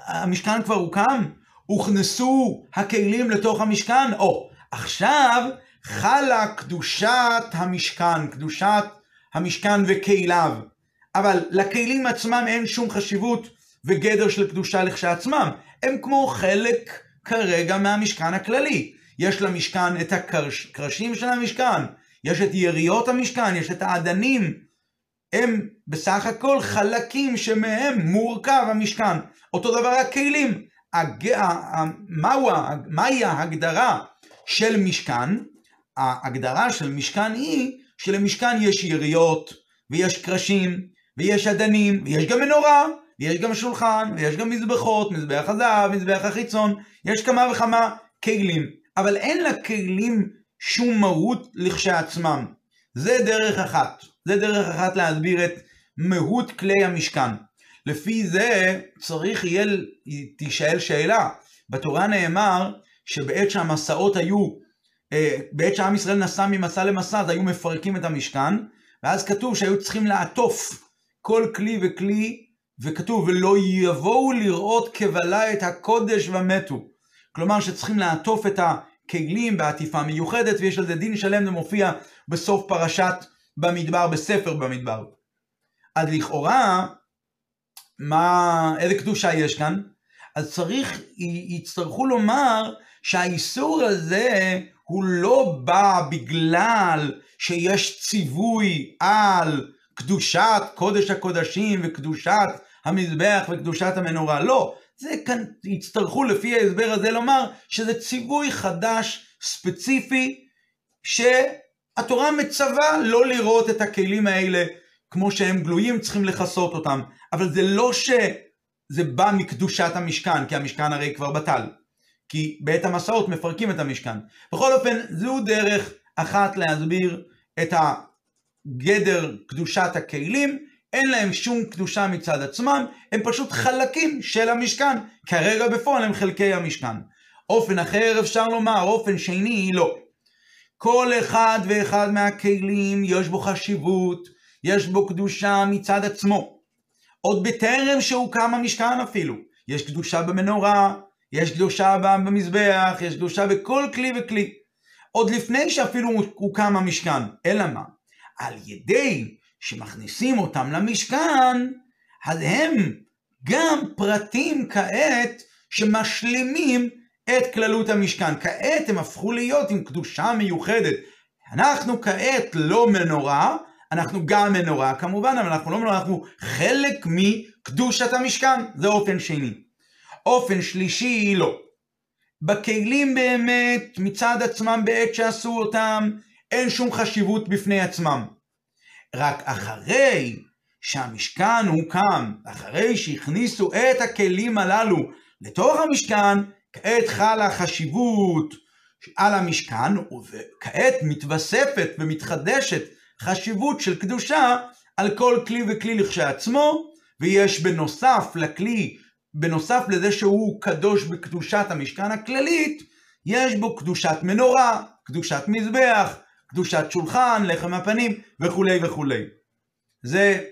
S1: המשכן כבר הוקם, הוכנסו הכלים לתוך המשכן, או עכשיו חלה קדושת המשכן, קדושת המשכן וכליו. אבל לכלים עצמם אין שום חשיבות וגדר של קדושה לכשעצמם. הם כמו חלק כרגע מהמשכן הכללי. יש למשכן את הקרשים של המשכן, יש את יריות המשכן, יש את האדנים. הם בסך הכל חלקים שמהם מורכב המשכן. אותו דבר הכלים. הג... מהו... מהי ההגדרה של משכן? ההגדרה של משכן היא שלמשכן יש יריות, ויש קרשים, ויש אדנים, ויש גם מנורה, ויש גם שולחן, ויש גם מזבחות, מזבח הזהב, מזבח החיצון, יש כמה וכמה כלים. אבל אין לכלים שום מהות לכשעצמם. זה דרך אחת. זה דרך אחת להסביר את מהות כלי המשכן. לפי זה צריך יהיה, תישאל שאלה. בתורה נאמר שבעת שהמסעות היו, אה, בעת שעם ישראל נסע ממסע למסע, אז היו מפרקים את המשכן, ואז כתוב שהיו צריכים לעטוף כל כלי וכלי, וכתוב, ולא יבואו לראות כבלה את הקודש ומתו. כלומר שצריכים לעטוף את הכלים בעטיפה מיוחדת, ויש על זה דין שלם, זה מופיע בסוף פרשת במדבר, בספר במדבר. אז לכאורה, מה, איזה קדושה יש כאן? אז צריך, יצטרכו לומר שהאיסור הזה הוא לא בא בגלל שיש ציווי על קדושת קודש הקודשים וקדושת המזבח וקדושת המנורה. לא, זה כאן יצטרכו לפי ההסבר הזה לומר שזה ציווי חדש, ספציפי, שהתורה מצווה לא לראות את הכלים האלה כמו שהם גלויים, צריכים לכסות אותם. אבל זה לא שזה בא מקדושת המשכן, כי המשכן הרי כבר בטל. כי בעת המסעות מפרקים את המשכן. בכל אופן, זו דרך אחת להסביר את הגדר קדושת הכלים, אין להם שום קדושה מצד עצמם, הם פשוט חלקים של המשכן, כרגע בפועל הם חלקי המשכן. אופן אחר אפשר לומר, אופן שני לא. כל אחד ואחד מהכלים יש בו חשיבות, יש בו קדושה מצד עצמו. עוד בטרם שהוקם המשכן אפילו. יש קדושה במנורה, יש קדושה במזבח, יש קדושה בכל כלי וכלי. עוד לפני שאפילו הוקם המשכן. אלא מה? על ידי שמכניסים אותם למשכן, אז הם גם פרטים כעת שמשלימים את כללות המשכן. כעת הם הפכו להיות עם קדושה מיוחדת. אנחנו כעת לא מנורה, אנחנו גם מנורה כמובן, אבל אנחנו לא מנורה, אנחנו חלק מקדושת המשכן. זה אופן שני. אופן שלישי, לא. בכלים באמת, מצד עצמם בעת שעשו אותם, אין שום חשיבות בפני עצמם. רק אחרי שהמשכן הוקם, אחרי שהכניסו את הכלים הללו לתוך המשכן, כעת חלה חשיבות על המשכן, וכעת מתווספת ומתחדשת חשיבות של קדושה על כל כלי וכלי לכשעצמו, ויש בנוסף לכלי, בנוסף לזה שהוא קדוש בקדושת המשכן הכללית, יש בו קדושת מנורה, קדושת מזבח, קדושת שולחן, לחם הפנים וכולי וכולי. זה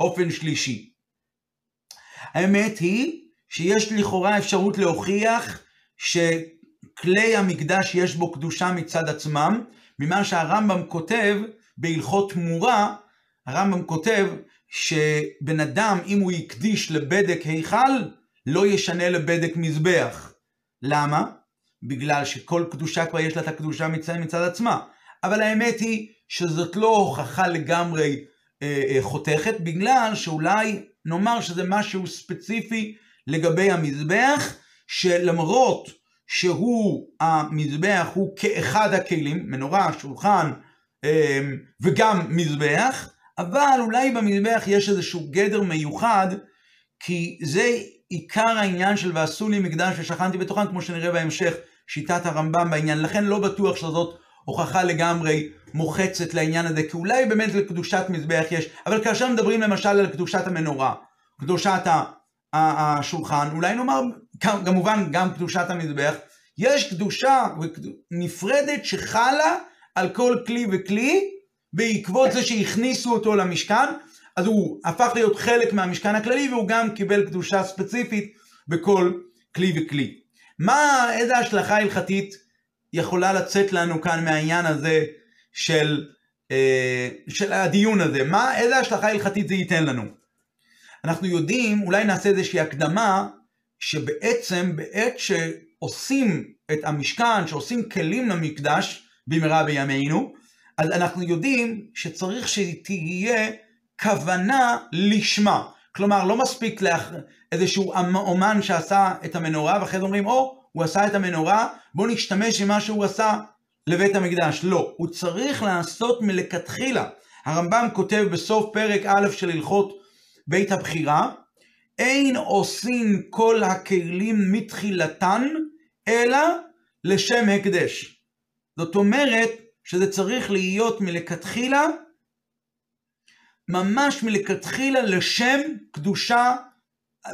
S1: אופן שלישי. האמת היא שיש לכאורה אפשרות להוכיח שכלי המקדש יש בו קדושה מצד עצמם, ממה שהרמב"ם כותב בהלכות תמורה, הרמב"ם כותב שבן אדם, אם הוא הקדיש לבדק היכל, לא ישנה לבדק מזבח. למה? בגלל שכל קדושה כבר יש לה את הקדושה מצד, מצד עצמה. אבל האמת היא שזאת לא הוכחה לגמרי אה, אה, חותכת, בגלל שאולי נאמר שזה משהו ספציפי לגבי המזבח, שלמרות שהוא, המזבח הוא כאחד הכלים, מנורה, שולחן אה, וגם מזבח, אבל אולי במזבח יש איזשהו גדר מיוחד, כי זה עיקר העניין של ועשו לי מקדש ושכנתי בתוכם, כמו שנראה בהמשך, שיטת הרמב"ם בעניין. לכן לא בטוח שזאת הוכחה לגמרי מוחצת לעניין הזה, כי אולי באמת לקדושת מזבח יש, אבל כאשר מדברים למשל על קדושת המנורה, קדושת השולחן, אולי נאמר כמובן גם קדושת המזבח, יש קדושה נפרדת שחלה על כל כלי וכלי בעקבות זה שהכניסו אותו למשכן, אז הוא הפך להיות חלק מהמשכן הכללי והוא גם קיבל קדושה ספציפית בכל כלי וכלי. מה, איזה השלכה הלכתית יכולה לצאת לנו כאן מהעניין הזה של, אה, של הדיון הזה? מה, איזה השלכה הלכתית זה ייתן לנו? אנחנו יודעים, אולי נעשה איזושהי הקדמה, שבעצם בעת שעושים את המשכן, שעושים כלים למקדש במהרה בימינו, אז אנחנו יודעים שצריך שתהיה כוונה לשמה. כלומר, לא מספיק לאח... איזשהו אומן שעשה את המנורה, ואחרי זה אומרים, או, הוא עשה את המנורה, בואו נשתמש במה שהוא עשה לבית המקדש. לא, הוא צריך לעשות מלכתחילה. הרמב"ם כותב בסוף פרק א' של הלכות בית הבחירה, אין עושים כל הכלים מתחילתן, אלא לשם הקדש. זאת אומרת שזה צריך להיות מלכתחילה, ממש מלכתחילה לשם קדושה,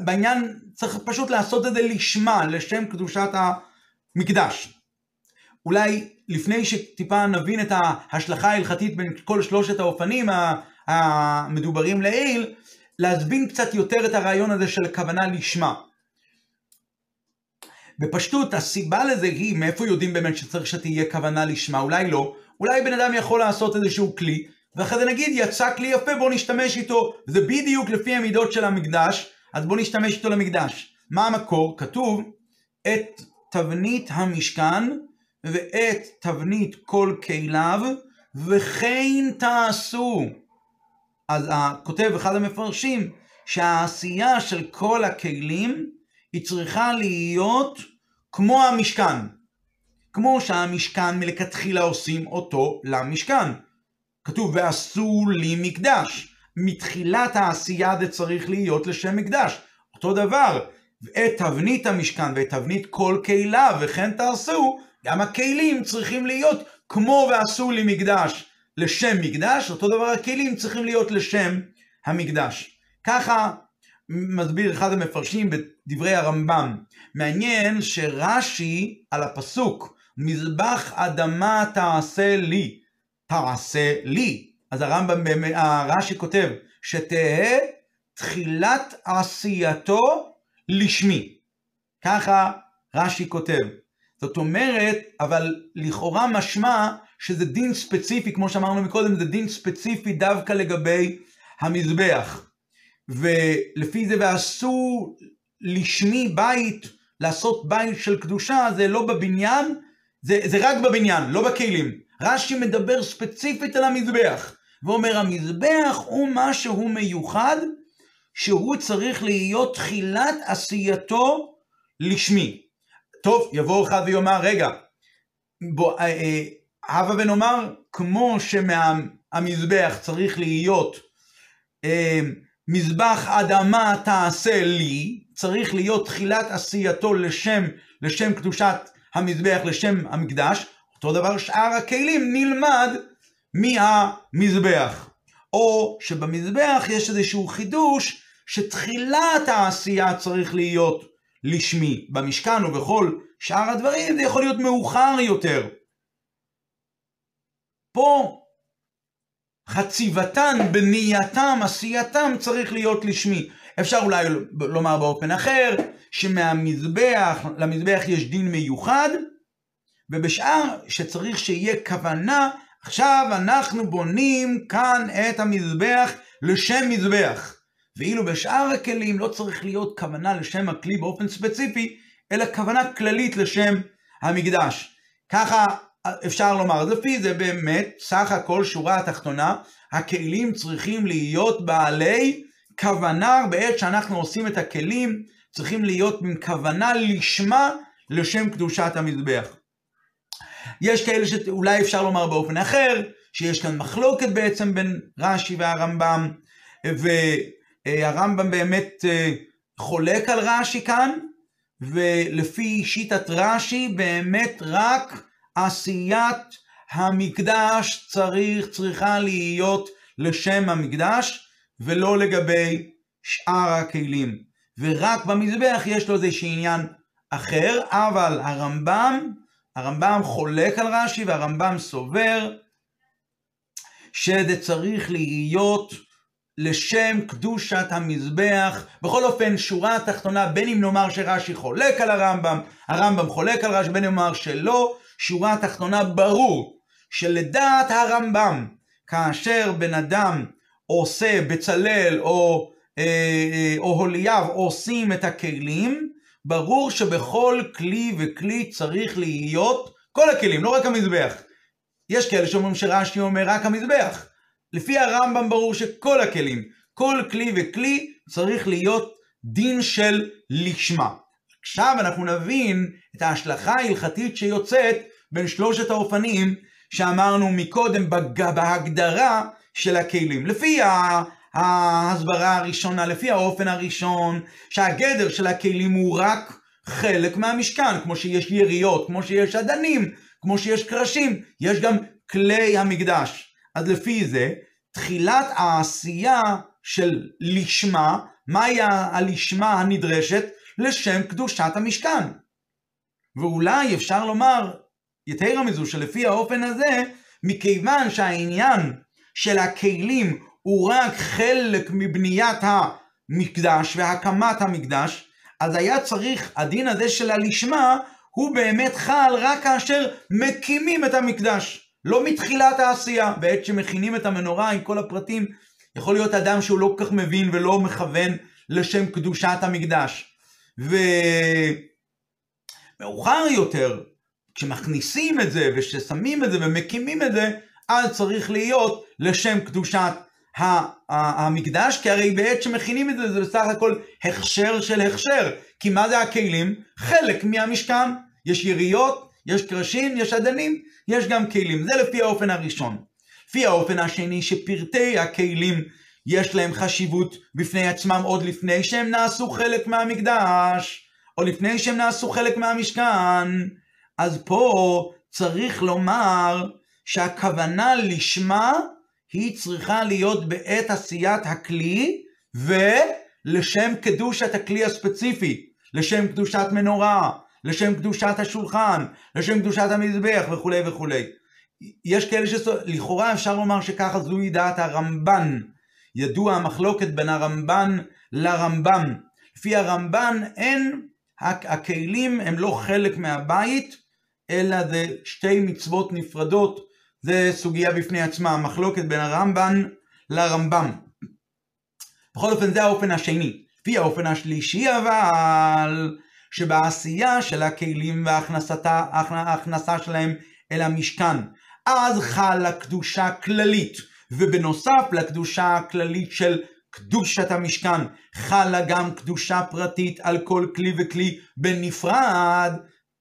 S1: בעניין צריך פשוט לעשות את זה לשמה, לשם קדושת המקדש. אולי לפני שטיפה נבין את ההשלכה ההלכתית בין כל שלושת האופנים המדוברים לעיל, להסבין קצת יותר את הרעיון הזה של כוונה לשמה. בפשטות, הסיבה לזה היא, מאיפה יודעים באמת שצריך שתהיה כוונה לשמה? אולי לא. אולי בן אדם יכול לעשות איזשהו כלי, ואחרי זה נגיד, יצא כלי יפה, בוא נשתמש איתו. זה בדיוק לפי המידות של המקדש, אז בוא נשתמש איתו למקדש. מה המקור? כתוב, את תבנית המשכן ואת תבנית כל כליו, וכן תעשו. אז כותב אחד המפרשים, שהעשייה של כל הכלים היא צריכה להיות כמו המשכן. כמו שהמשכן מלכתחילה עושים אותו למשכן. כתוב ועשו לי מקדש. מתחילת העשייה זה צריך להיות לשם מקדש. אותו דבר, ואת תבנית המשכן ואת תבנית כל כליו וכן תעשו, גם הכלים צריכים להיות כמו ועשו לי מקדש לשם מקדש, אותו דבר הכלים צריכים להיות לשם המקדש. ככה מסביר אחד המפרשים בדברי הרמב"ם. מעניין שרש"י על הפסוק מזבח אדמה תעשה לי, תעשה לי. אז הרמב"ם, הרש"י כותב שתהא תחילת עשייתו לשמי. ככה רש"י כותב. זאת אומרת, אבל לכאורה משמע שזה דין ספציפי, כמו שאמרנו מקודם, זה דין ספציפי דווקא לגבי המזבח. ולפי זה ועשו לשמי בית, לעשות בית של קדושה, זה לא בבניין, זה, זה רק בבניין, לא בכלים. רש"י מדבר ספציפית על המזבח, ואומר המזבח הוא משהו מיוחד, שהוא צריך להיות תחילת עשייתו לשמי. טוב, יבוא אחד ויאמר, רגע, בוא, אה, אה, הבה ונאמר, כמו שמהמזבח צריך להיות אה, מזבח אדמה תעשה לי, צריך להיות תחילת עשייתו לשם, לשם קדושת המזבח, לשם המקדש, אותו דבר שאר הכלים נלמד מהמזבח. או שבמזבח יש איזשהו חידוש שתחילת העשייה צריך להיות לשמי. במשכן ובכל שאר הדברים זה יכול להיות מאוחר יותר. פה חציבתן, בנייתם, עשייתם צריך להיות לשמי. אפשר אולי לומר באופן אחר, שמהמזבח, למזבח יש דין מיוחד, ובשאר שצריך שיהיה כוונה, עכשיו אנחנו בונים כאן את המזבח לשם מזבח. ואילו בשאר הכלים לא צריך להיות כוונה לשם הכלי באופן ספציפי, אלא כוונה כללית לשם המקדש. ככה אפשר לומר, לפי זה באמת, סך הכל שורה התחתונה, הכלים צריכים להיות בעלי כוונה, בעת שאנחנו עושים את הכלים, צריכים להיות עם כוונה לשמה לשם קדושת המזבח. יש כאלה שאולי אפשר לומר באופן אחר, שיש כאן מחלוקת בעצם בין רש"י והרמב"ם, והרמב"ם באמת אה, חולק על רש"י כאן, ולפי שיטת רש"י באמת רק עשיית המקדש צריך, צריכה להיות לשם המקדש ולא לגבי שאר הכלים. ורק במזבח יש לו איזשהו עניין אחר, אבל הרמב"ם, הרמב"ם חולק על רש"י והרמב"ם סובר שזה צריך להיות לשם קדושת המזבח. בכל אופן, שורה התחתונה, בין אם נאמר שרש"י חולק על הרמב"ם, הרמב"ם חולק על רש"י, בין אם נאמר שלא, שורה התחתונה ברור שלדעת הרמב"ם, כאשר בן אדם עושה בצלאל או, אה, אה, או הוליאב עושים את הכלים, ברור שבכל כלי וכלי צריך להיות, כל הכלים, לא רק המזבח. יש כאלה שאומרים שרש"י אומר רק המזבח. לפי הרמב"ם ברור שכל הכלים, כל כלי וכלי צריך להיות דין של לשמה. עכשיו אנחנו נבין את ההשלכה ההלכתית שיוצאת בין שלושת האופנים שאמרנו מקודם בהגדרה של הכלים. לפי ההסברה הראשונה, לפי האופן הראשון, שהגדר של הכלים הוא רק חלק מהמשכן, כמו שיש יריות, כמו שיש אדנים, כמו שיש קרשים, יש גם כלי המקדש. אז לפי זה, תחילת העשייה של לשמה, מהי הלשמה הנדרשת? לשם קדושת המשכן. ואולי אפשר לומר, יתרה מזו, שלפי האופן הזה, מכיוון שהעניין של הכלים הוא רק חלק מבניית המקדש והקמת המקדש, אז היה צריך, הדין הזה של הלשמה, הוא באמת חל רק כאשר מקימים את המקדש. לא מתחילת העשייה, בעת שמכינים את המנורה עם כל הפרטים, יכול להיות אדם שהוא לא כל כך מבין ולא מכוון לשם קדושת המקדש. ומאוחר יותר, כשמכניסים את זה וכששמים את זה ומקימים את זה, אז צריך להיות לשם קדושת המקדש, כי הרי בעת שמכינים את זה, זה בסך הכל הכשר של הכשר. כי מה זה הכלים? חלק מהמשכן. יש יריות, יש קרשים, יש אדנים, יש גם כלים. זה לפי האופן הראשון. לפי האופן השני, שפרטי הכלים יש להם חשיבות בפני עצמם עוד לפני שהם נעשו חלק מהמקדש, או לפני שהם נעשו חלק מהמשכן. אז פה צריך לומר שהכוונה לשמה היא צריכה להיות בעת עשיית הכלי ולשם קדושת הכלי הספציפי, לשם קדושת מנורה, לשם קדושת השולחן, לשם קדושת המזבח וכולי וכולי. יש כאלה שלכאורה אפשר לומר שככה זוהי דעת הרמב"ן. ידוע המחלוקת בין הרמב"ן לרמב"ם. לפי הרמב"ן אין, הכלים הם לא חלק מהבית, אלא זה שתי מצוות נפרדות, זה סוגיה בפני עצמה, המחלוקת בין הרמב"ן לרמב"ם. בכל אופן זה האופן השני. לפי האופן השלישי אבל, שבעשייה של הכלים וההכנסה שלהם אל המשכן, אז חלה קדושה כללית, ובנוסף לקדושה הכללית של קדושת המשכן, חלה גם קדושה פרטית על כל כלי וכלי בנפרד,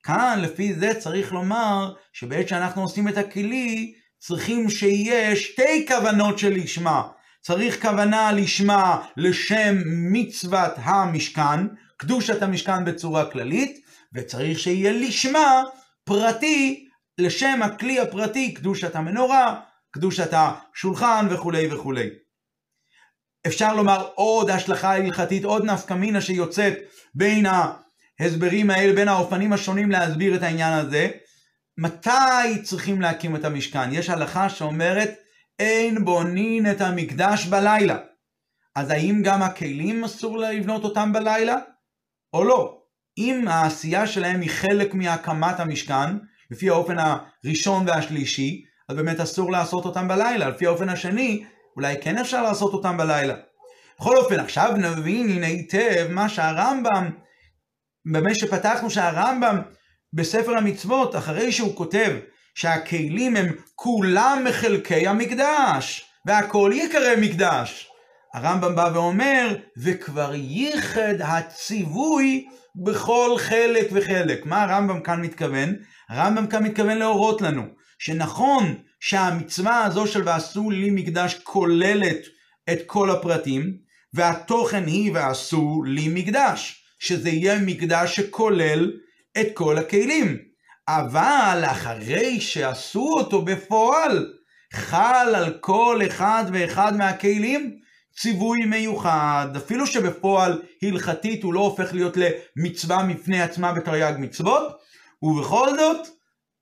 S1: כאן לפי זה צריך לומר שבעת שאנחנו עושים את הכלי צריכים שיהיה שתי כוונות של לשמה. צריך כוונה לשמה לשם מצוות המשכן, קדושת המשכן בצורה כללית, וצריך שיהיה לשמה פרטי לשם הכלי הפרטי, קדושת המנורה, קדושת השולחן וכולי וכולי. אפשר לומר עוד השלכה הלכתית, עוד נפקא מינה שיוצאת בין ההסברים האלה, בין האופנים השונים להסביר את העניין הזה. מתי צריכים להקים את המשכן? יש הלכה שאומרת אין בונין את המקדש בלילה. אז האם גם הכלים אסור לבנות אותם בלילה? או לא? אם העשייה שלהם היא חלק מהקמת המשכן, לפי האופן הראשון והשלישי, אז באמת אסור לעשות אותם בלילה. לפי האופן השני, אולי כן אפשר לעשות אותם בלילה. בכל אופן, עכשיו נבין הנה היטב מה שהרמב"ם, במה שפתחנו שהרמב"ם בספר המצוות, אחרי שהוא כותב שהכלים הם כולם מחלקי המקדש, והכל יקרא מקדש. הרמב"ם בא ואומר, וכבר ייחד הציווי בכל חלק וחלק. מה הרמב"ם כאן מתכוון? הרמב"ם כאן מתכוון להורות לנו שנכון שהמצווה הזו של ועשו לי מקדש כוללת את כל הפרטים, והתוכן היא ועשו לי מקדש, שזה יהיה מקדש שכולל את כל הכלים. אבל אחרי שעשו אותו בפועל, חל על כל אחד ואחד מהכלים ציווי מיוחד, אפילו שבפועל הלכתית הוא לא הופך להיות למצווה מפני עצמה בתרי"ג מצוות, ובכל זאת,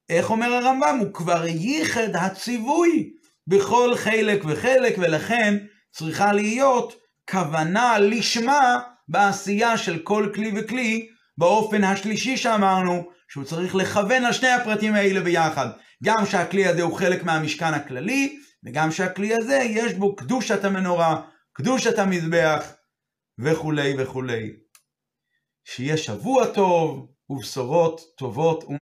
S1: איך אומר הרמב"ם? הוא כבר ייחד הציווי בכל חלק וחלק, ולכן צריכה להיות כוונה לשמה בעשייה של כל כלי וכלי, באופן השלישי שאמרנו, שהוא צריך לכוון על שני הפרטים האלה ביחד. גם שהכלי הזה הוא חלק מהמשכן הכללי, וגם שהכלי הזה יש בו קדושת המנורה, קדושת המזבח וכולי וכולי. שיהיה שבוע טוב ובשורות טובות